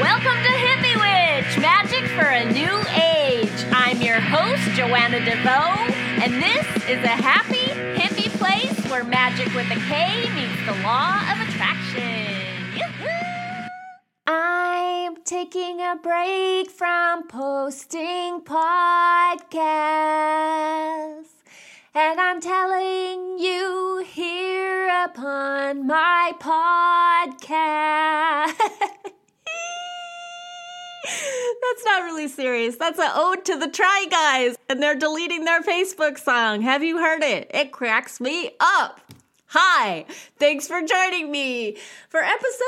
Welcome to Hippie Witch, magic for a new age. I'm your host, Joanna DeVoe, and this is a happy, hippie place where magic with a K meets the law of attraction. Yoo-hoo! I'm taking a break from posting podcasts. And I'm telling you here upon my podcast. That's not really serious. That's an ode to the Try Guys, and they're deleting their Facebook song. Have you heard it? It cracks me up. Hi, thanks for joining me for episode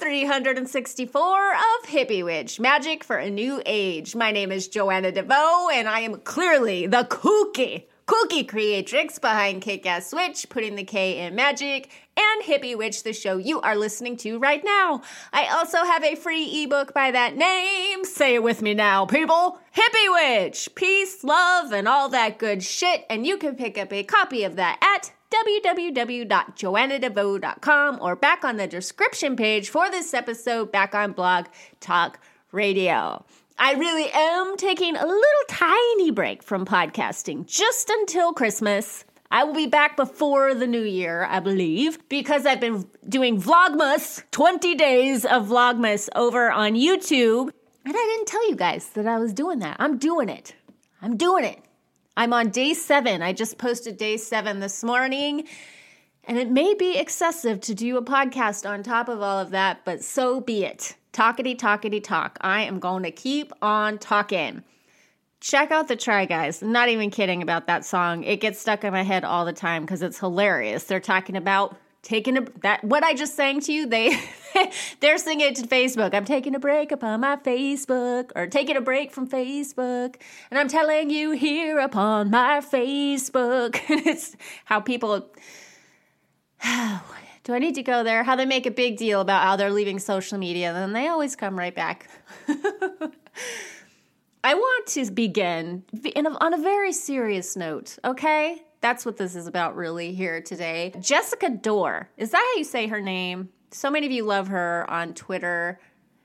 364 of Hippie Witch Magic for a New Age. My name is Joanna DeVoe, and I am clearly the kooky Cookie Creatrix behind Kick Ass Witch, putting the K in magic, and Hippie Witch, the show you are listening to right now. I also have a free ebook by that name. Say it with me now, people. Hippie Witch! Peace, love, and all that good shit. And you can pick up a copy of that at www.joannadevoe.com or back on the description page for this episode back on Blog Talk Radio. I really am taking a little tiny break from podcasting just until Christmas. I will be back before the new year, I believe, because I've been doing Vlogmas, 20 days of Vlogmas over on YouTube. And I didn't tell you guys that I was doing that. I'm doing it. I'm doing it. I'm on day seven. I just posted day seven this morning. And it may be excessive to do a podcast on top of all of that, but so be it. Talkity, talkity, talk. I am going to keep on talking. Check out the Try Guys. Not even kidding about that song. It gets stuck in my head all the time because it's hilarious. They're talking about taking a that what I just sang to you. They they're singing it to Facebook. I'm taking a break upon my Facebook or taking a break from Facebook, and I'm telling you here upon my Facebook. And it's how people do I need to go there? How they make a big deal about how they're leaving social media, and then they always come right back. I want to begin a, on a very serious note, okay? That's what this is about, really, here today. Jessica Dore. Is that how you say her name? So many of you love her on Twitter.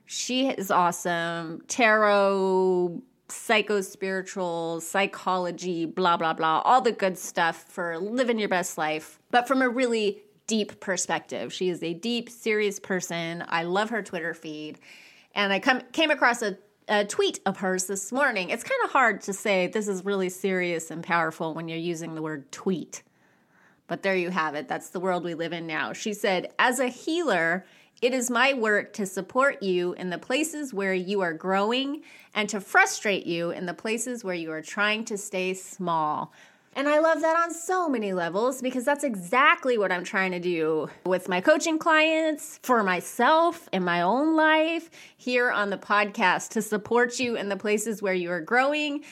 She is awesome. Tarot, psycho spiritual, psychology, blah, blah, blah, all the good stuff for living your best life, but from a really deep perspective. She is a deep, serious person. I love her Twitter feed. And I come, came across a, a tweet of hers this morning. It's kind of hard to say this is really serious and powerful when you're using the word tweet. But there you have it. That's the world we live in now. She said, As a healer, it is my work to support you in the places where you are growing and to frustrate you in the places where you are trying to stay small. And I love that on so many levels because that's exactly what I'm trying to do with my coaching clients, for myself, in my own life, here on the podcast to support you in the places where you are growing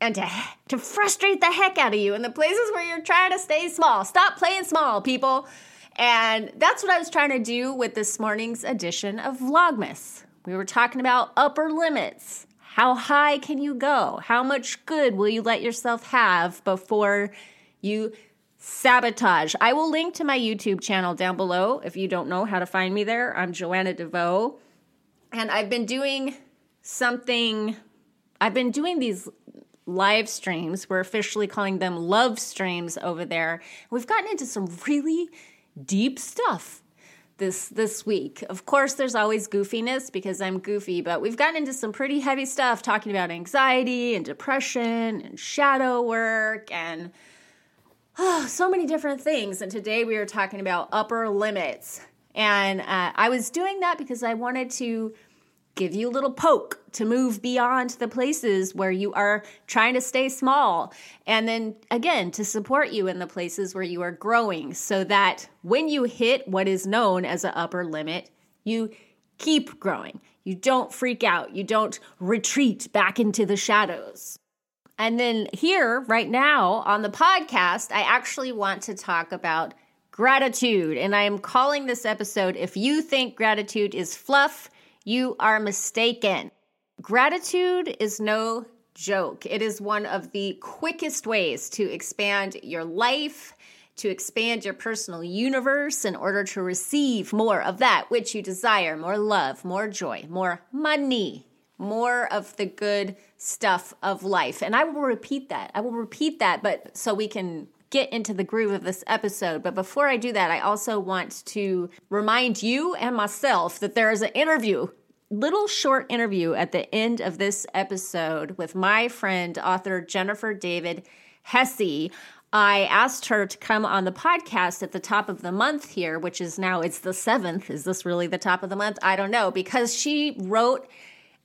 and to, to frustrate the heck out of you in the places where you're trying to stay small. Stop playing small, people. And that's what I was trying to do with this morning's edition of Vlogmas. We were talking about upper limits how high can you go? How much good will you let yourself have before you sabotage? I will link to my YouTube channel down below if you don't know how to find me there. I'm Joanna DeVoe. And I've been doing something, I've been doing these live streams. We're officially calling them love streams over there. We've gotten into some really deep stuff this this week. Of course, there's always goofiness because I'm goofy, but we've gotten into some pretty heavy stuff talking about anxiety and depression and shadow work and oh, so many different things. And today we are talking about upper limits. And uh, I was doing that because I wanted to give you a little poke to move beyond the places where you are trying to stay small. And then again, to support you in the places where you are growing so that when you hit what is known as an upper limit, you keep growing. You don't freak out. You don't retreat back into the shadows. And then here, right now on the podcast, I actually want to talk about gratitude. And I am calling this episode If You Think Gratitude is Fluff, you are mistaken. Gratitude is no joke. It is one of the quickest ways to expand your life to expand your personal universe in order to receive more of that which you desire more love, more joy, more money, more of the good stuff of life. And I will repeat that. I will repeat that, but so we can get into the groove of this episode. But before I do that, I also want to remind you and myself that there is an interview, little short interview at the end of this episode with my friend, author Jennifer David Hesse. I asked her to come on the podcast at the top of the month here, which is now it's the seventh. Is this really the top of the month? I don't know because she wrote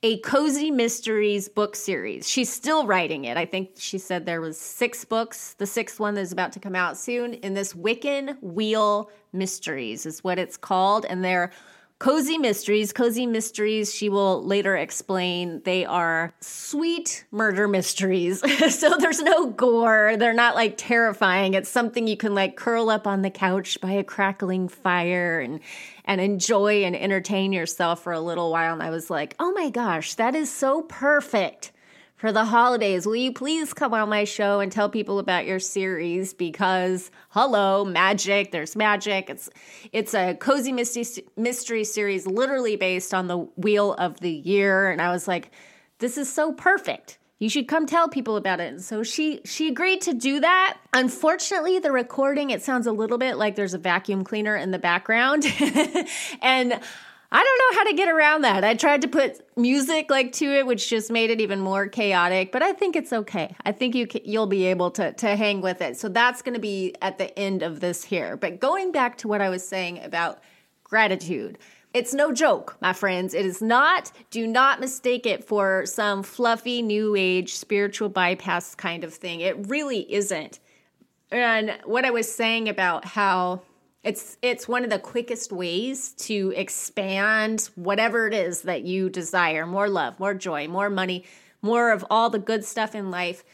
a cozy mysteries book series. She's still writing it. I think she said there was six books. The sixth one is about to come out soon. In this Wiccan Wheel Mysteries is what it's called, and they're Cozy Mysteries. Cozy Mysteries, she will later explain, they are sweet murder mysteries. so there's no gore. They're not like terrifying. It's something you can like curl up on the couch by a crackling fire and and enjoy and entertain yourself for a little while. And I was like, oh my gosh, that is so perfect for the holidays, will you please come on my show and tell people about your series? Because hello, magic. There's magic. It's it's a cozy mystery mystery series, literally based on the Wheel of the Year. And I was like, this is so perfect. You should come tell people about it. And so she she agreed to do that. Unfortunately, the recording it sounds a little bit like there's a vacuum cleaner in the background, and I don't know how to get around that. I tried to put music like to it, which just made it even more chaotic. But I think it's okay. I think you can, you'll be able to to hang with it. So that's going to be at the end of this here. But going back to what I was saying about gratitude. It's no joke, my friends. It is not. Do not mistake it for some fluffy new age spiritual bypass kind of thing. It really isn't. And what I was saying about how it's it's one of the quickest ways to expand whatever it is that you desire. More love more joy more money more of all the good stuff in life.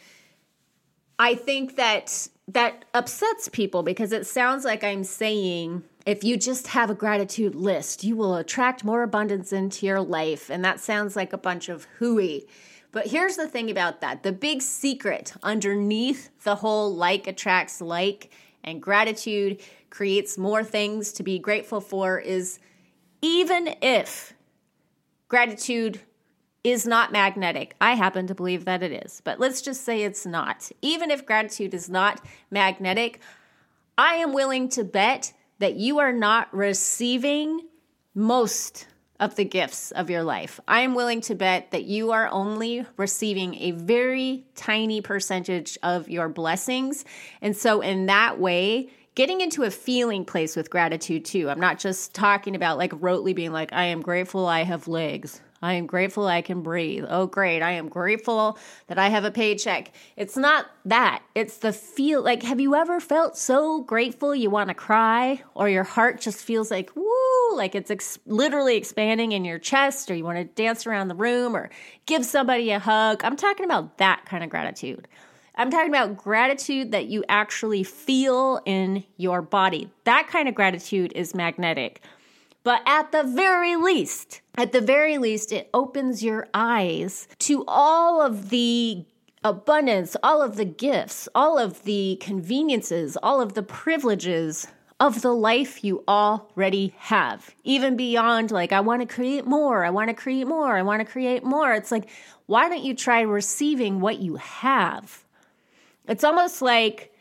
I think that that upsets people because it sounds like i'm saying if you just have a gratitude list you will attract more abundance into your life. And that sounds like a bunch of hooey. But here's the thing about that. The big secret underneath the whole like attracts like and gratitude creates more things to be grateful for is even if gratitude is not magnetic. I happen to believe that it is, but let's just say it's not. Even if gratitude is not magnetic, I am willing to bet that you are not receiving most of the gifts of your life. I am willing to bet that you are only receiving a very tiny percentage of your blessings. And so, in that way, getting into a feeling place with gratitude too. I'm not just talking about like rotely being like, I am grateful I have legs. I am grateful I can breathe. Oh, great. I am grateful that I have a paycheck. It's not that. It's the feel like, have you ever felt so grateful you want to cry or your heart just feels like, woo, like it's ex- literally expanding in your chest or you want to dance around the room or give somebody a hug? I'm talking about that kind of gratitude. I'm talking about gratitude that you actually feel in your body. That kind of gratitude is magnetic. But at the very least, at the very least, it opens your eyes to all of the abundance, all of the gifts, all of the conveniences, all of the privileges of the life you already have. Even beyond, like, I want to create more, I want to create more, I want to create more. It's like, why don't you try receiving what you have? It's almost like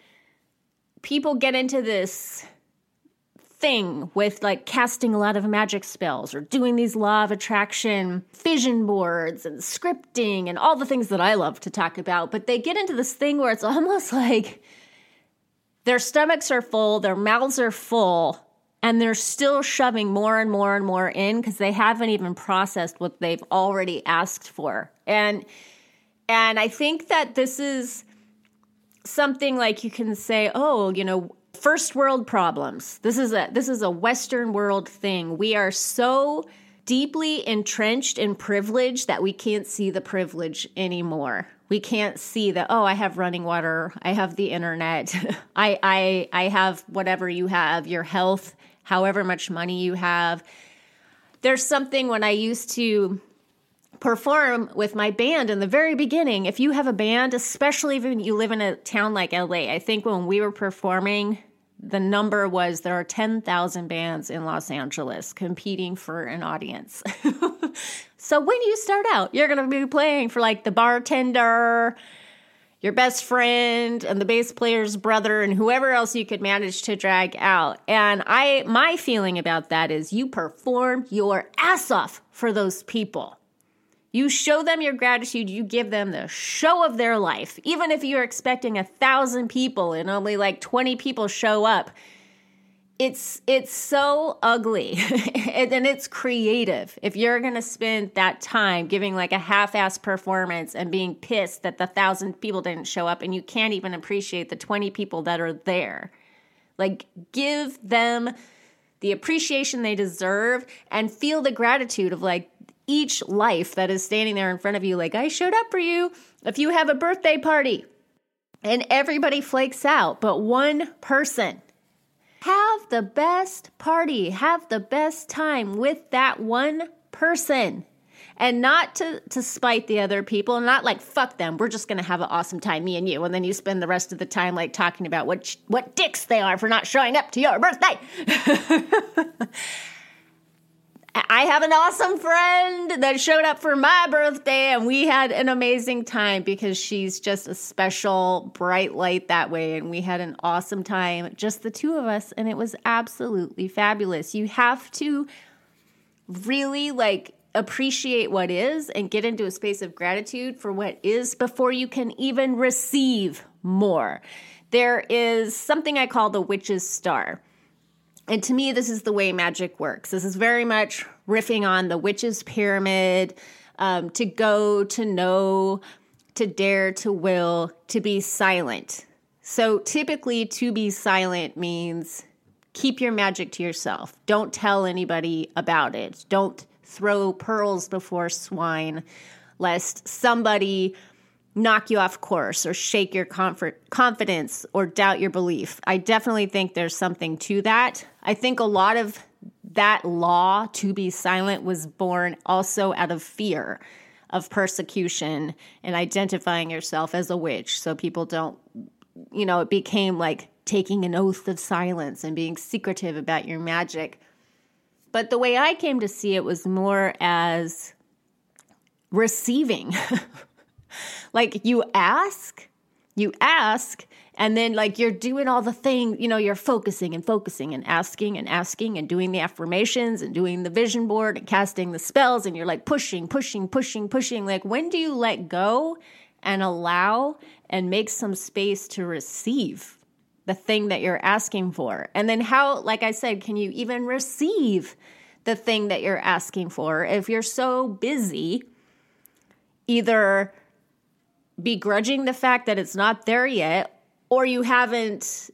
people get into this thing with like casting a lot of magic spells or doing these law of attraction vision boards and scripting and all the things that I love to talk about. But they get into this thing where it's almost like their stomachs are full, their mouths are full, and they're still shoving more and more and more in because they haven't even processed what they've already asked for. And and I think that this is something like you can say, oh, you know, first world problems. This is a this is a western world thing. We are so deeply entrenched in privilege that we can't see the privilege anymore. We can't see that oh, I have running water, I have the internet. I I I have whatever you have, your health, however much money you have. There's something when I used to perform with my band in the very beginning. If you have a band, especially if you live in a town like LA, I think when we were performing the number was there are 10,000 bands in Los Angeles competing for an audience. so when you start out, you're going to be playing for like the bartender, your best friend, and the bass player's brother, and whoever else you could manage to drag out. And I, my feeling about that is you perform your ass off for those people. You show them your gratitude, you give them the show of their life. Even if you're expecting a thousand people and only like 20 people show up, it's it's so ugly and it's creative if you're going to spend that time giving like a half-ass performance and being pissed that the thousand people didn't show up and you can't even appreciate the 20 people that are there like give them the appreciation they deserve and feel the gratitude of like each life that is standing there in front of you, like, I showed up for you. If you have a birthday party and everybody flakes out, but one person, have the best party, have the best time with that one person. And not to, to spite the other people, not like fuck them. We're just gonna have an awesome time, me and you. And then you spend the rest of the time like talking about what what dicks they are for not showing up to your birthday. I have an awesome friend that showed up for my birthday, and we had an amazing time because she's just a special bright light that way. And we had an awesome time, just the two of us, and it was absolutely fabulous. You have to really like appreciate what is and get into a space of gratitude for what is before you can even receive more. There is something I call the witch's star and to me, this is the way magic works. This is very much riffing on the witch's pyramid um, to go, to know, to dare, to will, to be silent. So typically, to be silent means keep your magic to yourself. Don't tell anybody about it. Don't throw pearls before swine, lest somebody knock you off course or shake your comfort, confidence or doubt your belief. I definitely think there's something to that. I think a lot of that law to be silent was born also out of fear of persecution and identifying yourself as a witch so people don't you know it became like taking an oath of silence and being secretive about your magic but the way i came to see it was more as receiving like you ask, you ask, and then like you're doing all the thing, you know, you're focusing and focusing and asking and asking and doing the affirmations and doing the vision board and casting the spells, and you're like pushing, pushing, pushing, pushing. Like, when do you let go and allow and make some space to receive? the thing that you're asking for. And then, how, like I said, can you even receive the thing that you're asking for if you're so busy either begrudging the fact that it's not there yet, or you haven't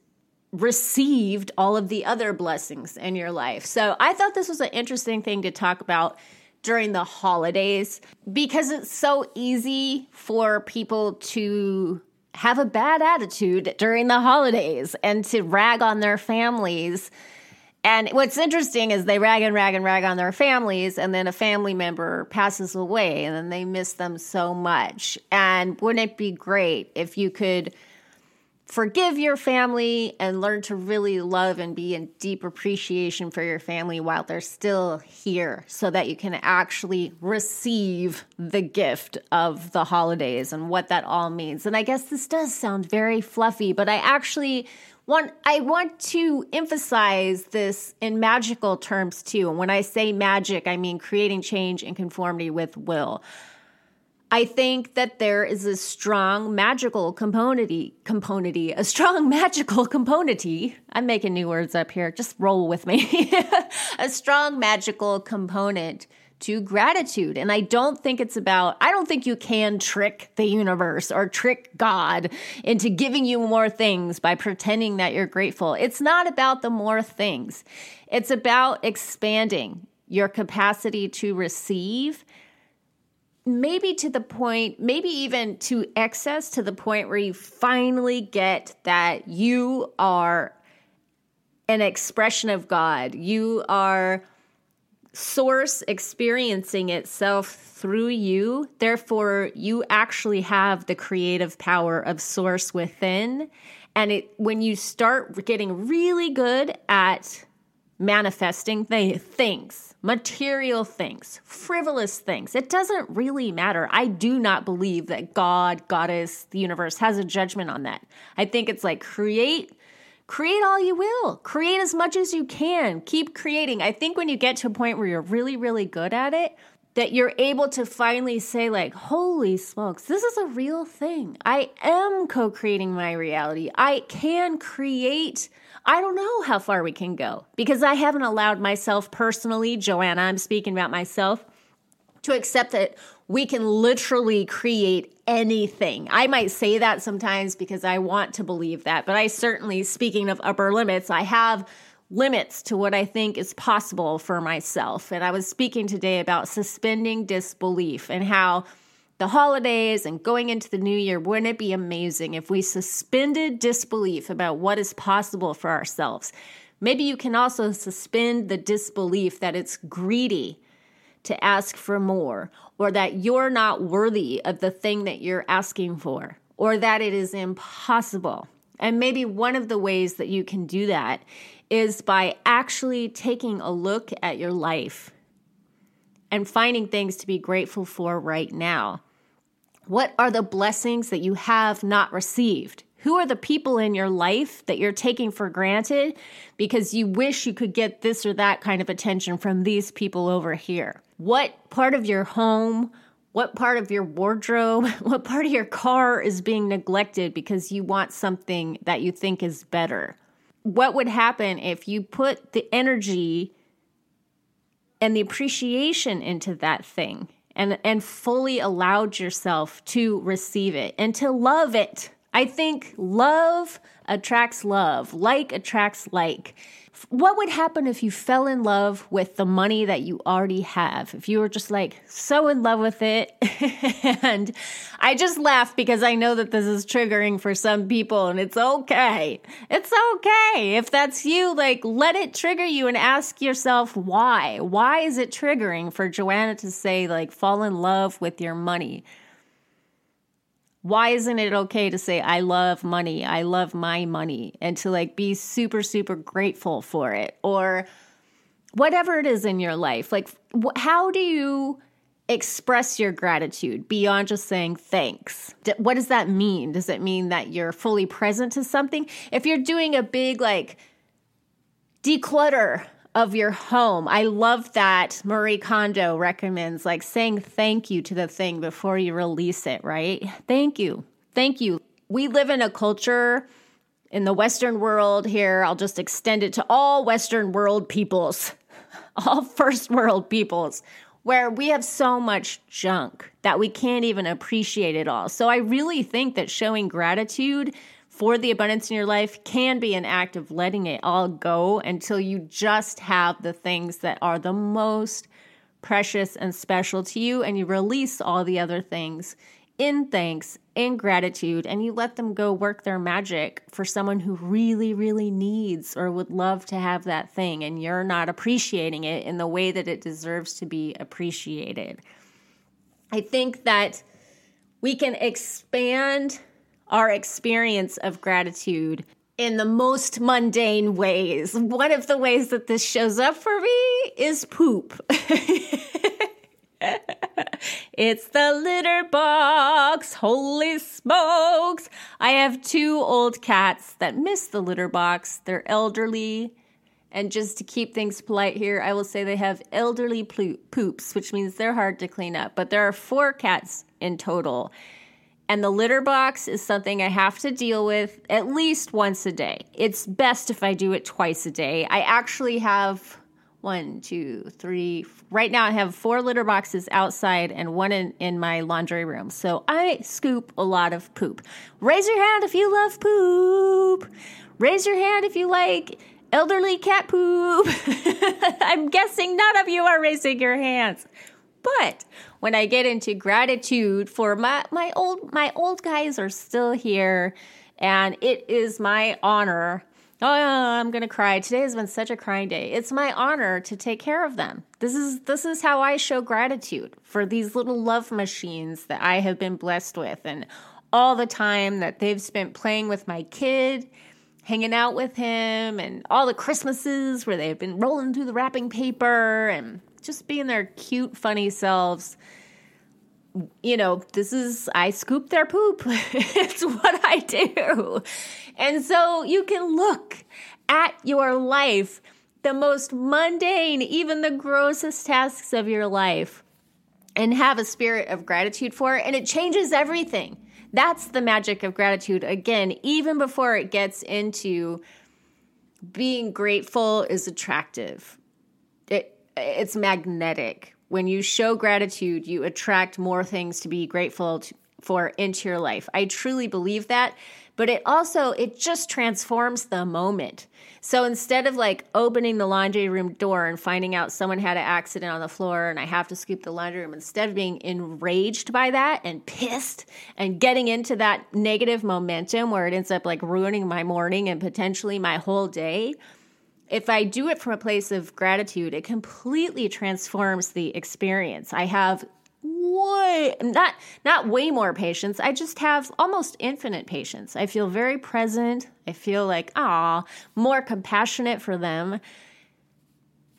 received all of the other blessings in your life. So I thought this was an interesting thing to talk about during the holidays because it's so easy for people to have a bad attitude during the holidays and to rag on their families and what's interesting is they rag and rag and rag on their families, and then a family member passes away, and then they miss them so much. And wouldn't it be great if you could forgive your family and learn to really love and be in deep appreciation for your family while they're still here so that you can actually receive the gift of the holidays and what that all means. And I guess this does sound very fluffy, but I actually I want to emphasize this in magical terms too. And when I say magic, I mean creating change in conformity with will. I think that there is a strong magical componenty, componenty, a strong magical componenty. I'm making new words up here. Just roll with me. a strong magical component to gratitude. And I don't think it's about, I don't think you can trick the universe or trick God into giving you more things by pretending that you're grateful. It's not about the more things, it's about expanding your capacity to receive. Maybe to the point, maybe even to excess, to the point where you finally get that you are an expression of God. You are source experiencing itself through you. Therefore, you actually have the creative power of source within. And it when you start getting really good at manifesting th- things, material things, frivolous things, it doesn't really matter. I do not believe that God, goddess, the universe has a judgment on that. I think it's like create create all you will. Create as much as you can. Keep creating. I think when you get to a point where you're really really good at it, that you're able to finally say like holy smokes this is a real thing i am co-creating my reality i can create i don't know how far we can go because i haven't allowed myself personally joanna i'm speaking about myself to accept that we can literally create anything. I might say that sometimes because I want to believe that, but I certainly, speaking of upper limits, I have limits to what I think is possible for myself. And I was speaking today about suspending disbelief and how the holidays and going into the new year, wouldn't it be amazing if we suspended disbelief about what is possible for ourselves? Maybe you can also suspend the disbelief that it's greedy to ask for more, or that you're not worthy of the thing that you're asking for, or that it is impossible. And maybe one of the ways that you can do that is by actually taking a look at your life and finding things to be grateful for right now. What are the blessings that you have not received? Who are the people in your life that you're taking for granted because you wish you could get this or that kind of attention from these people over here? What part of your home, what part of your wardrobe, what part of your car is being neglected because you want something that you think is better? what would happen if you put the energy and the appreciation into that thing and and fully allowed yourself to receive it and to love it. I think love attracts love, like attracts like. What would happen if you fell in love with the money that you already have? If you were just like so in love with it. and I just laugh because I know that this is triggering for some people and it's okay. It's okay. If that's you, like let it trigger you and ask yourself why. Why is it triggering for Joanna to say, like, fall in love with your money? Why isn't it okay to say i love money. I love my money and to like be super super grateful for it or whatever it is in your life? Like wh- how do you express your gratitude beyond just saying thanks? D- what does that mean? Does it mean that you're fully present to something? If you're doing a big like declutter of your home. I love that Marie Kondo recommends like saying thank you to the thing before you release it, right? Thank you. Thank you. We live in a culture in the Western world here. I'll just extend it to all Western world peoples, all first world peoples, where we have so much junk that we can't even appreciate it all. So I really think that showing gratitude for the abundance in your life can be an act of letting it all go until you just have the things that are the most precious and special to you and you release all the other things in thanks, in gratitude, and you let them go work their magic for someone who really, really needs or would love to have that thing, and you're not appreciating it in the way that it deserves to be appreciated. I think that we can expand our experience of gratitude in the most mundane ways. One of the ways that this shows up for me is poop. it's the litter box. Holy smokes. I have two old cats that miss the litter box. They're elderly. And just to keep things polite here, I will say they have elderly poops, which means they're hard to clean up. But there are four cats in total. And the litter box is something I have to deal with at least once a day. It's best if I do it twice a day. I actually have one, two, three. Right now, I have four litter boxes outside and one in, in my laundry room. So I scoop a lot of poop. Raise your hand if you love poop. Raise your hand if you like elderly cat poop. I'm guessing none of you are raising your hands. But when I get into gratitude for my, my old my old guys are still here and it is my honor. Oh, I'm to cry. Today has been such a crying day. It's my honor to take care of them. This is this is how I show gratitude for these little love machines that I have been blessed with and all the time that they've spent playing with my kid, hanging out with him, and all the Christmases where they've been rolling through the wrapping paper and just being their cute, funny selves. You know, this is, I scoop their poop. it's what I do. And so you can look at your life, the most mundane, even the grossest tasks of your life, and have a spirit of gratitude for it. And it changes everything. That's the magic of gratitude. Again, even before it gets into being grateful is attractive. It, it's magnetic. When you show gratitude, you attract more things to be grateful to, for into your life. I truly believe that but it also it just transforms the moment. So instead of like opening the laundry room door and finding out someone had an accident on the floor and I have to scoop the laundry room, instead of being enraged by that and pissed and getting into that negative momentum where it ends up like ruining my morning and potentially my whole day, if I do it from a place of gratitude, it completely transforms the experience. I have way not not way more patience. I just have almost infinite patience. I feel very present. I feel like ah, more compassionate for them.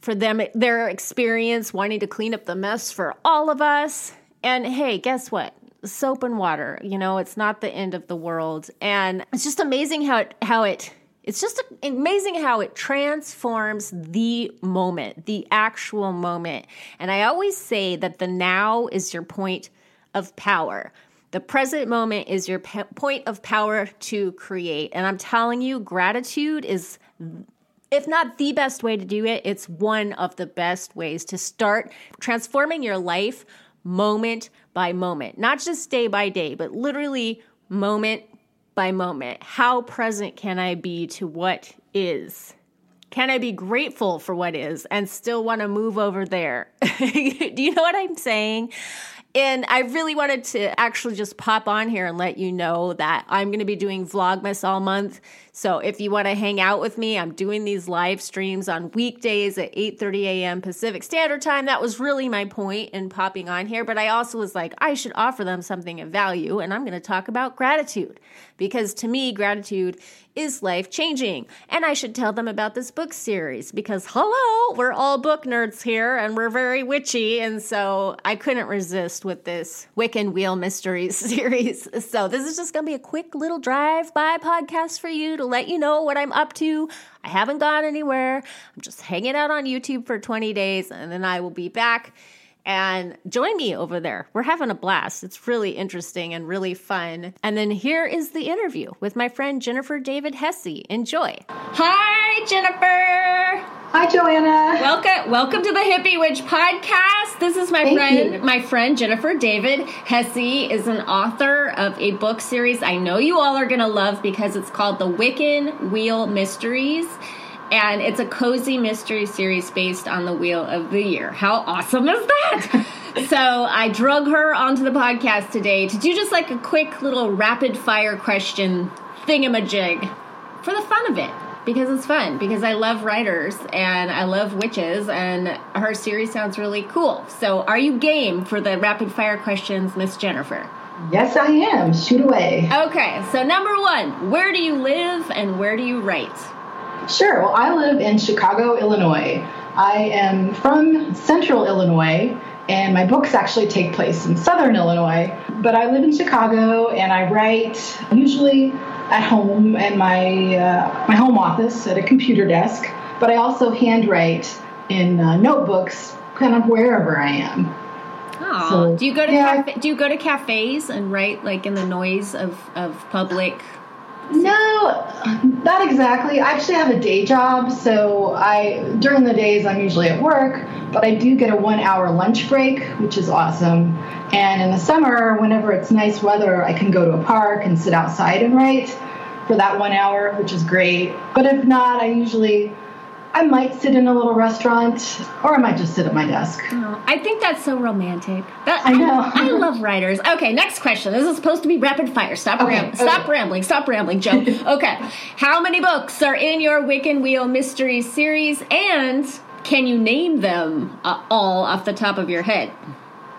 For them their experience wanting to clean up the mess for all of us. And hey, guess what? Soap and water, you know, it's not the end of the world. And it's just amazing how it how it it's just amazing how it transforms the moment, the actual moment. And I always say that the now is your point of power. The present moment is your p- point of power to create. And I'm telling you, gratitude is, if not the best way to do it, it's one of the best ways to start transforming your life moment by moment, not just day by day, but literally moment by moment. How present can I be to what is? Can I be grateful for what is and still want to move over there? Do you know what I'm saying? And I really wanted to actually just pop on here and let you know that I'm going to be doing Vlogmas all month. So if you want to hang out with me, I'm doing these live streams on weekdays at 8:30 a.m. Pacific Standard Time. That was really my point in popping on here, but I also was like I should offer them something of value and I'm going to talk about gratitude because to me gratitude is life changing. And I should tell them about this book series because hello, we're all book nerds here and we're very witchy and so I couldn't resist with this Wiccan Wheel Mysteries series. So this is just going to be a quick little drive-by podcast for you to let you know what I'm up to. I haven't gone anywhere. I'm just hanging out on YouTube for 20 days and then I will be back and join me over there. We're having a blast. It's really interesting and really fun. And then here is the interview with my friend Jennifer David Hesse. Enjoy. Hi, Jennifer. Hi, Joanna. Welcome, welcome to the Hippie Witch podcast. This is my Thank friend, you. my friend Jennifer David Hesse is an author of a book series I know you all are going to love because it's called The Wiccan Wheel Mysteries and it's a cozy mystery series based on the Wheel of the Year. How awesome is that? so I drug her onto the podcast today to do just like a quick little rapid fire question thingamajig for the fun of it. Because it's fun, because I love writers and I love witches, and her series sounds really cool. So, are you game for the rapid fire questions, Miss Jennifer? Yes, I am. Shoot away. Okay, so number one, where do you live and where do you write? Sure. Well, I live in Chicago, Illinois. I am from central Illinois, and my books actually take place in southern Illinois. But I live in Chicago, and I write usually at home in my uh, my home office at a computer desk. But I also handwrite in uh, notebooks, kind of wherever I am. Oh, So, do you go to yeah. cafe, do you go to cafes and write like in the noise of of public? No, not exactly. I actually have a day job, so I during the days I'm usually at work, but I do get a one hour lunch break, which is awesome. And in the summer, whenever it's nice weather, I can go to a park and sit outside and write for that one hour, which is great. But if not, I usually I might sit in a little restaurant or I might just sit at my desk. Oh, I think that's so romantic. That, I know. I, love writers. Okay, next question. This is supposed to be rapid fire. Stop Okay, ram- stop rambling. Stop rambling, Joe. okay, how many books are in your Wiccan Wheel Mystery series, and can you name them uh, all off the top of your head?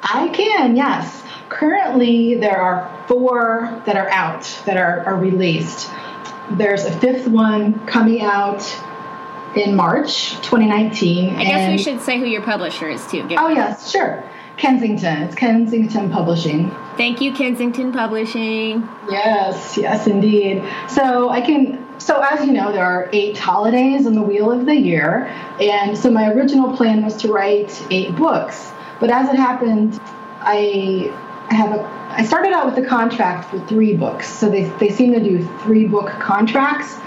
I can, yes. currently there are four that are out that are, are released. There's a fifth one coming out in March 2019. I guess we should say who your publisher is too. Give oh, yes, sure. Kensington. It's Kensington Publishing. Thank you, Kensington Publishing. Yes, yes, indeed. So I can. So as you know, there are eight holidays in the wheel of the year, and so my original plan was to write eight books. But as it happened, I have a. I started out with a contract for three books. So they they seem to do three book contracts.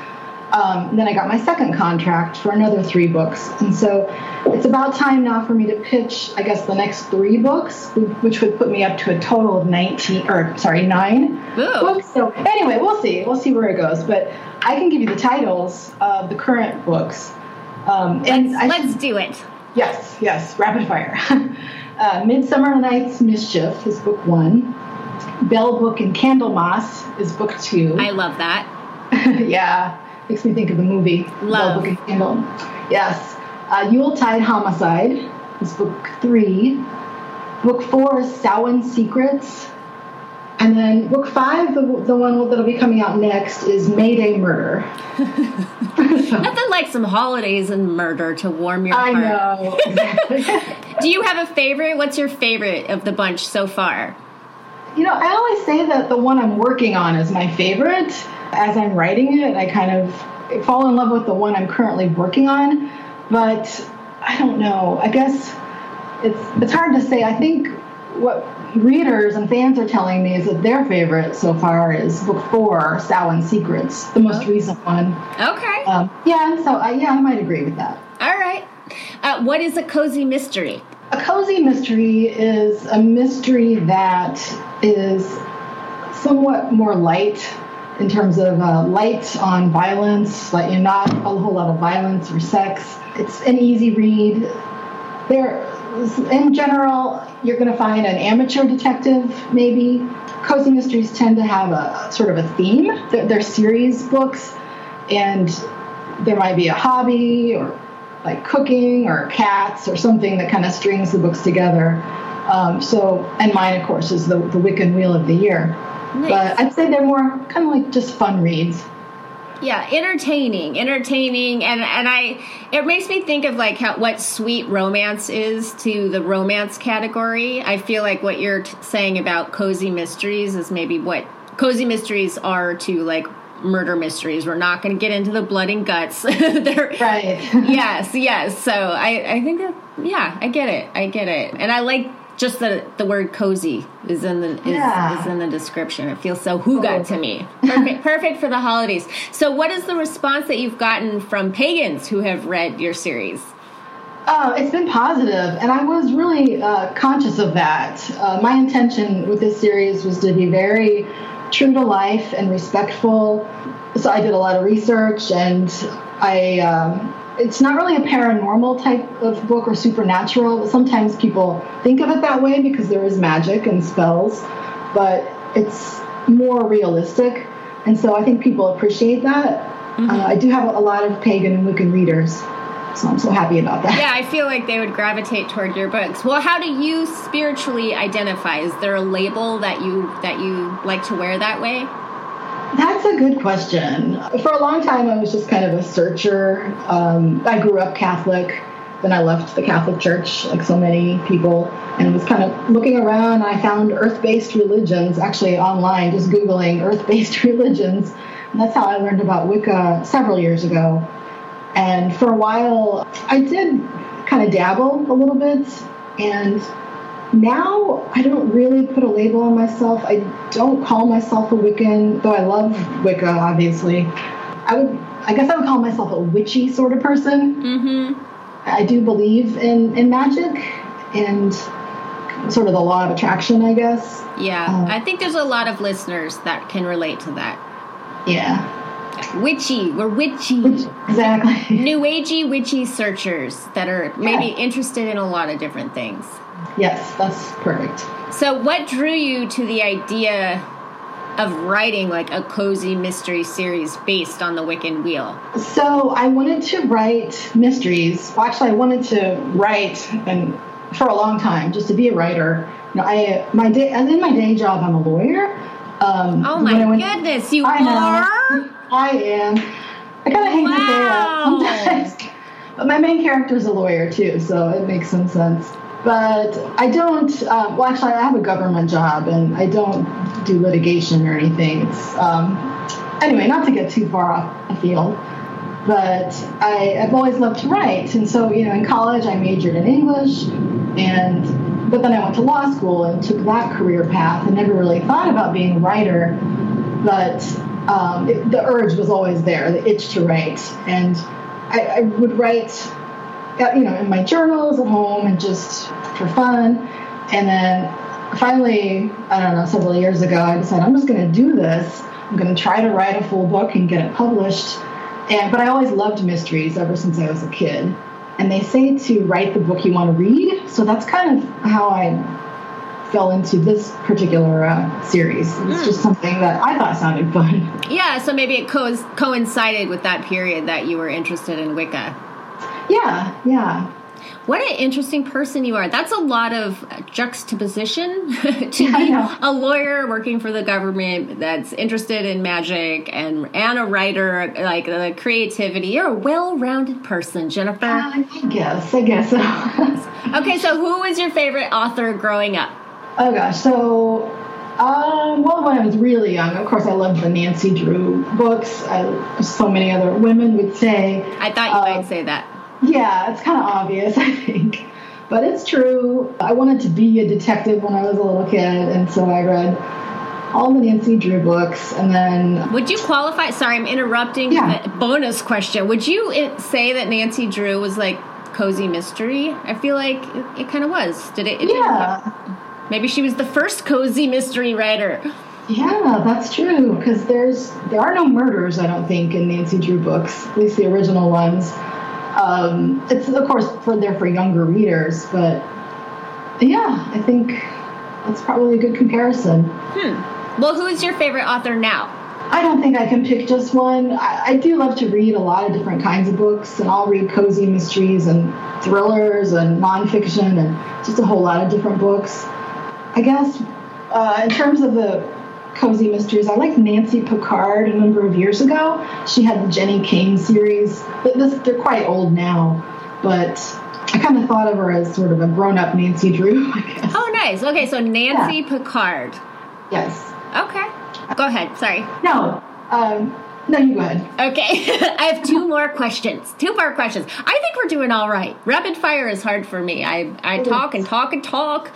Um, then I got my second contract for another three books. And so it's about time now for me to pitch, I guess, the next three books, which would put me up to a total of 19, or sorry, nine Ooh. books. So anyway, we'll see. We'll see where it goes. But I can give you the titles of the current books. Um, and let's, let's should, do it. Yes, yes, rapid fire. uh, Midsummer Night's Mischief is book one. Bell Book and Candlemas is book two. I love that. yeah. Makes me think of the movie. Love. Book of Candle. Yes. Uh, Yuletide Homicide is book three. Book four is Samhain Secrets. And then book five, the, the one that'll be coming out next, is Mayday Murder. so. Nothing like some holidays and murder to warm your heart. I know. Exactly. Do you have a favorite? What's your favorite of the bunch so far? You know, I always say that the one I'm working on is my favorite as I'm writing it, I kind of fall in love with the one I'm currently working on. But I don't know. I guess it's it's hard to say. I think what readers and fans are telling me is that their favorite so far is book four, Samhain Secrets, the most oh. recent one. Okay. Um, yeah, so I, yeah, I might agree with that. All right. Uh, what is a cozy mystery? A cozy mystery is a mystery that is somewhat more light in terms of uh, light on violence, like you know, not a whole lot of violence or sex. It's an easy read. There, in general, you're going to find an amateur detective, maybe. Cozy mysteries tend to have a sort of a theme. They're, they're series books, and there might be a hobby or like cooking or cats or something that kind of strings the books together. Um, so, and mine, of course, is the, the Wiccan Wheel of the Year. Nice. But I'd say they're more kind of like just fun reads. Yeah, entertaining, entertaining, and and I it makes me think of like how what sweet romance is to the romance category. I feel like what you're t- saying about cozy mysteries is maybe what cozy mysteries are to like murder mysteries. We're not going to get into the blood and guts. right. yes, yes. So I, I think that, yeah, I get it. I get it. And I like just the the word cozy is in the is, yeah. is in the description. It feels so hygge oh. to me. Perfect, perfect for the holidays. So, what is the response that you've gotten from pagans who have read your series? Oh, it's been positive, and I was really uh, conscious of that. Uh, my intention with this series was to be very true to life and respectful. So I did a lot of research, and I. Um, it's not really a paranormal type of book or supernatural. Sometimes people think of it that way because there is magic and spells, but it's more realistic. And so I think people appreciate that. Mm-hmm. Uh, I do have a lot of pagan and Wiccan readers, so I'm so happy about that. Yeah, I feel like they would gravitate toward your books. Well, how do you spiritually identify? Is there a label that you that you like to wear that way? That's a good question. For a long time, I was just kind of a searcher. Um, I grew up Catholic. Then I left the Catholic Church, like so many people, and was kind of looking around. I found earth based religions actually online, just Googling earth based religions. And that's how I learned about Wicca several years ago. And for a while, I did kind of dabble a little bit. And now I don't really put a label on myself. I don't call myself a Wiccan, though I love Wicca, obviously. I would, I guess I would call myself a witchy sort of person. Mm-hmm. I do believe in, in magic and sort of the law of attraction, I guess. Yeah, uh, I think there's a lot of listeners that can relate to that. Yeah. Witchy, we're witchy. Witch, exactly. New agey witchy searchers that are maybe yeah. interested in a lot of different things. Yes, that's perfect. So, what drew you to the idea of writing like a cozy mystery series based on the Wiccan Wheel? So, I wanted to write mysteries. Well, actually, I wanted to write and for a long time, just to be a writer. You know, I my day and in my day job, I'm a lawyer. Um, oh my went, goodness, you I are! Know, I am. I kind of hate wow. to say that sometimes. But my main character is a lawyer too, so it makes some sense. But I don't. Uh, well, actually, I have a government job, and I don't do litigation or anything. It's um, anyway, not to get too far off the field. But I, I've always loved to write, and so you know, in college, I majored in English, and but then I went to law school and took that career path, and never really thought about being a writer. But um, it, the urge was always there, the itch to write, and I, I would write, you know, in my journals at home and just for fun. And then finally, I don't know, several years ago, I decided I'm just going to do this. I'm going to try to write a full book and get it published. And but I always loved mysteries ever since I was a kid. And they say to write the book you want to read. So that's kind of how I fell into this particular uh, series. It's mm. just something that I thought sounded fun. Yeah, so maybe it co- coincided with that period that you were interested in Wicca. Yeah, yeah. What an interesting person you are. That's a lot of juxtaposition to be a lawyer working for the government that's interested in magic and and a writer, like the creativity. You're a well-rounded person, Jennifer. Uh, I guess. I guess so. okay, so who was your favorite author growing up? Oh gosh, so um, well, when I was really young, of course, I loved the Nancy Drew books. I, so many other women would say. I thought you uh, might say that. Yeah, it's kind of obvious, I think. But it's true. I wanted to be a detective when I was a little kid, and so I read all the Nancy Drew books, and then. Would you qualify? Sorry, I'm interrupting. Yeah. Bonus question: Would you eh, say that Nancy Drew was like cozy mystery? I feel like it, it kind of was. Did it? it yeah. Maybe she was the first cozy mystery writer. Yeah, that's true. Because there's there are no murders, I don't think, in Nancy Drew books, at least the original ones. Um, it's of course for there for younger readers, but yeah, I think that's probably a good comparison. Hmm. Well, who is your favorite author now? I don't think I can pick just one. I, I, do love to read a lot of different kinds of books, and I'll read cozy mysteries and thrillers and nonfiction and just a whole lot of different books. I guess uh, in terms of the cozy mysteries. I like Nancy Pickard a number of years ago. She had the Jenny Cain series. This, they're quite old now, but I kind of thought of her as sort of a grown-up Nancy Drew. Oh, nice. Okay, so Nancy yeah. Pickard. Yes. Okay. Go ahead. Sorry. No. Um, no, you go ahead. Okay. I have two more questions. Two more questions. I think we're doing all right. Rapid fire is hard for me. I, I talk and talk and talk.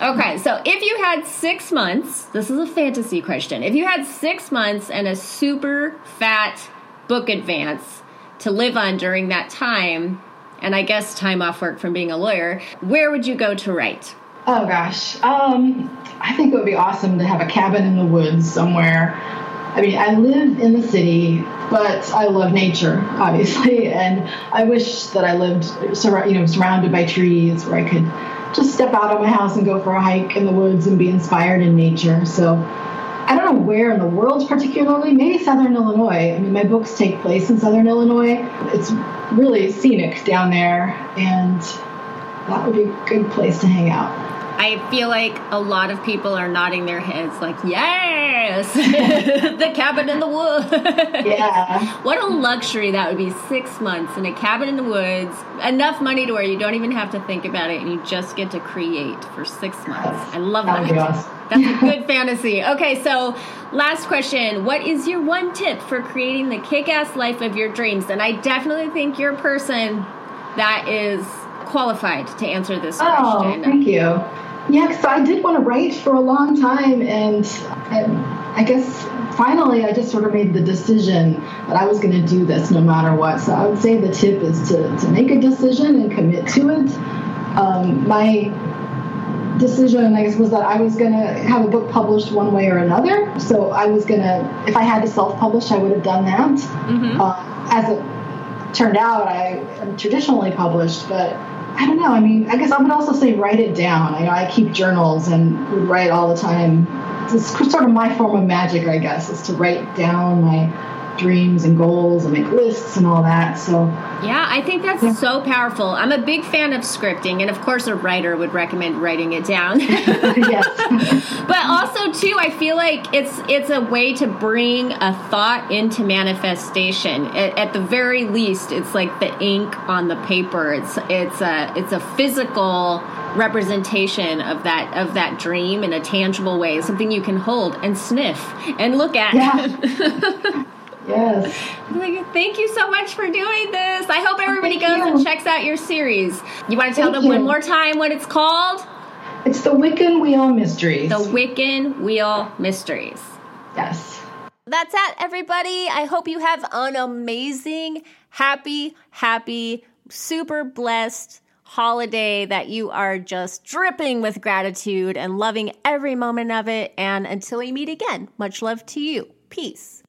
Okay, so if you had six months, this is a fantasy question. If you had six months and a super fat book advance to live on during that time, and I guess time off work from being a lawyer, where would you go to write? Oh gosh, um, I think it would be awesome to have a cabin in the woods somewhere I mean, I live in the city, but I love nature, obviously, and I wish that I lived, sur- you know, surrounded by trees where I could just step out of my house and go for a hike in the woods and be inspired in nature. So I don't know where in the world particularly, maybe Southern Illinois. I mean, my books take place in Southern Illinois. It's really scenic down there, and that would be a good place to hang out. I feel like a lot of people are nodding their heads, like, the cabin in the woods. Yeah. what a luxury that would be six months in a cabin in the woods, enough money to where you don't even have to think about it and you just get to create for six months. I love that. Awesome. That's a good fantasy. Okay, so last question. What is your one tip for creating the kick ass life of your dreams? And I definitely think you're a person that is qualified to answer this oh, question. Thank you. Yeah, so I did want to write for a long time, and, and I guess finally I just sort of made the decision that I was going to do this no matter what. So I would say the tip is to, to make a decision and commit to it. Um, my decision, I guess, was that I was going to have a book published one way or another. So I was going to, if I had to self publish, I would have done that. Mm-hmm. Uh, as it turned out, I am traditionally published, but I don't know. I mean, I guess I would also say write it down. I know I keep journals and write all the time. It's sort of my form of magic, I guess, is to write down my dreams and goals and make lists and all that. So yeah, I think that's yeah. so powerful. I'm a big fan of scripting, and of course, a writer would recommend writing it down. yes, but also too, I feel like it's it's a way to bring a thought into manifestation. At, at the very least, it's like the ink on the paper. It's it's a it's a physical representation of that of that dream in a tangible way, something you can hold and sniff and look at. Yeah. yes. Thank you so much for doing this. I hope everybody goes you. and checks out your series. You want to tell Thank them you. one more time what it's called? It's the Wiccan Wheel Mysteries. The Wiccan Wheel Mysteries. Yes. That's it, everybody. I hope you have an amazing, happy, happy, super blessed holiday that you are just dripping with gratitude and loving every moment of it. And until we meet again, much love to you. Peace.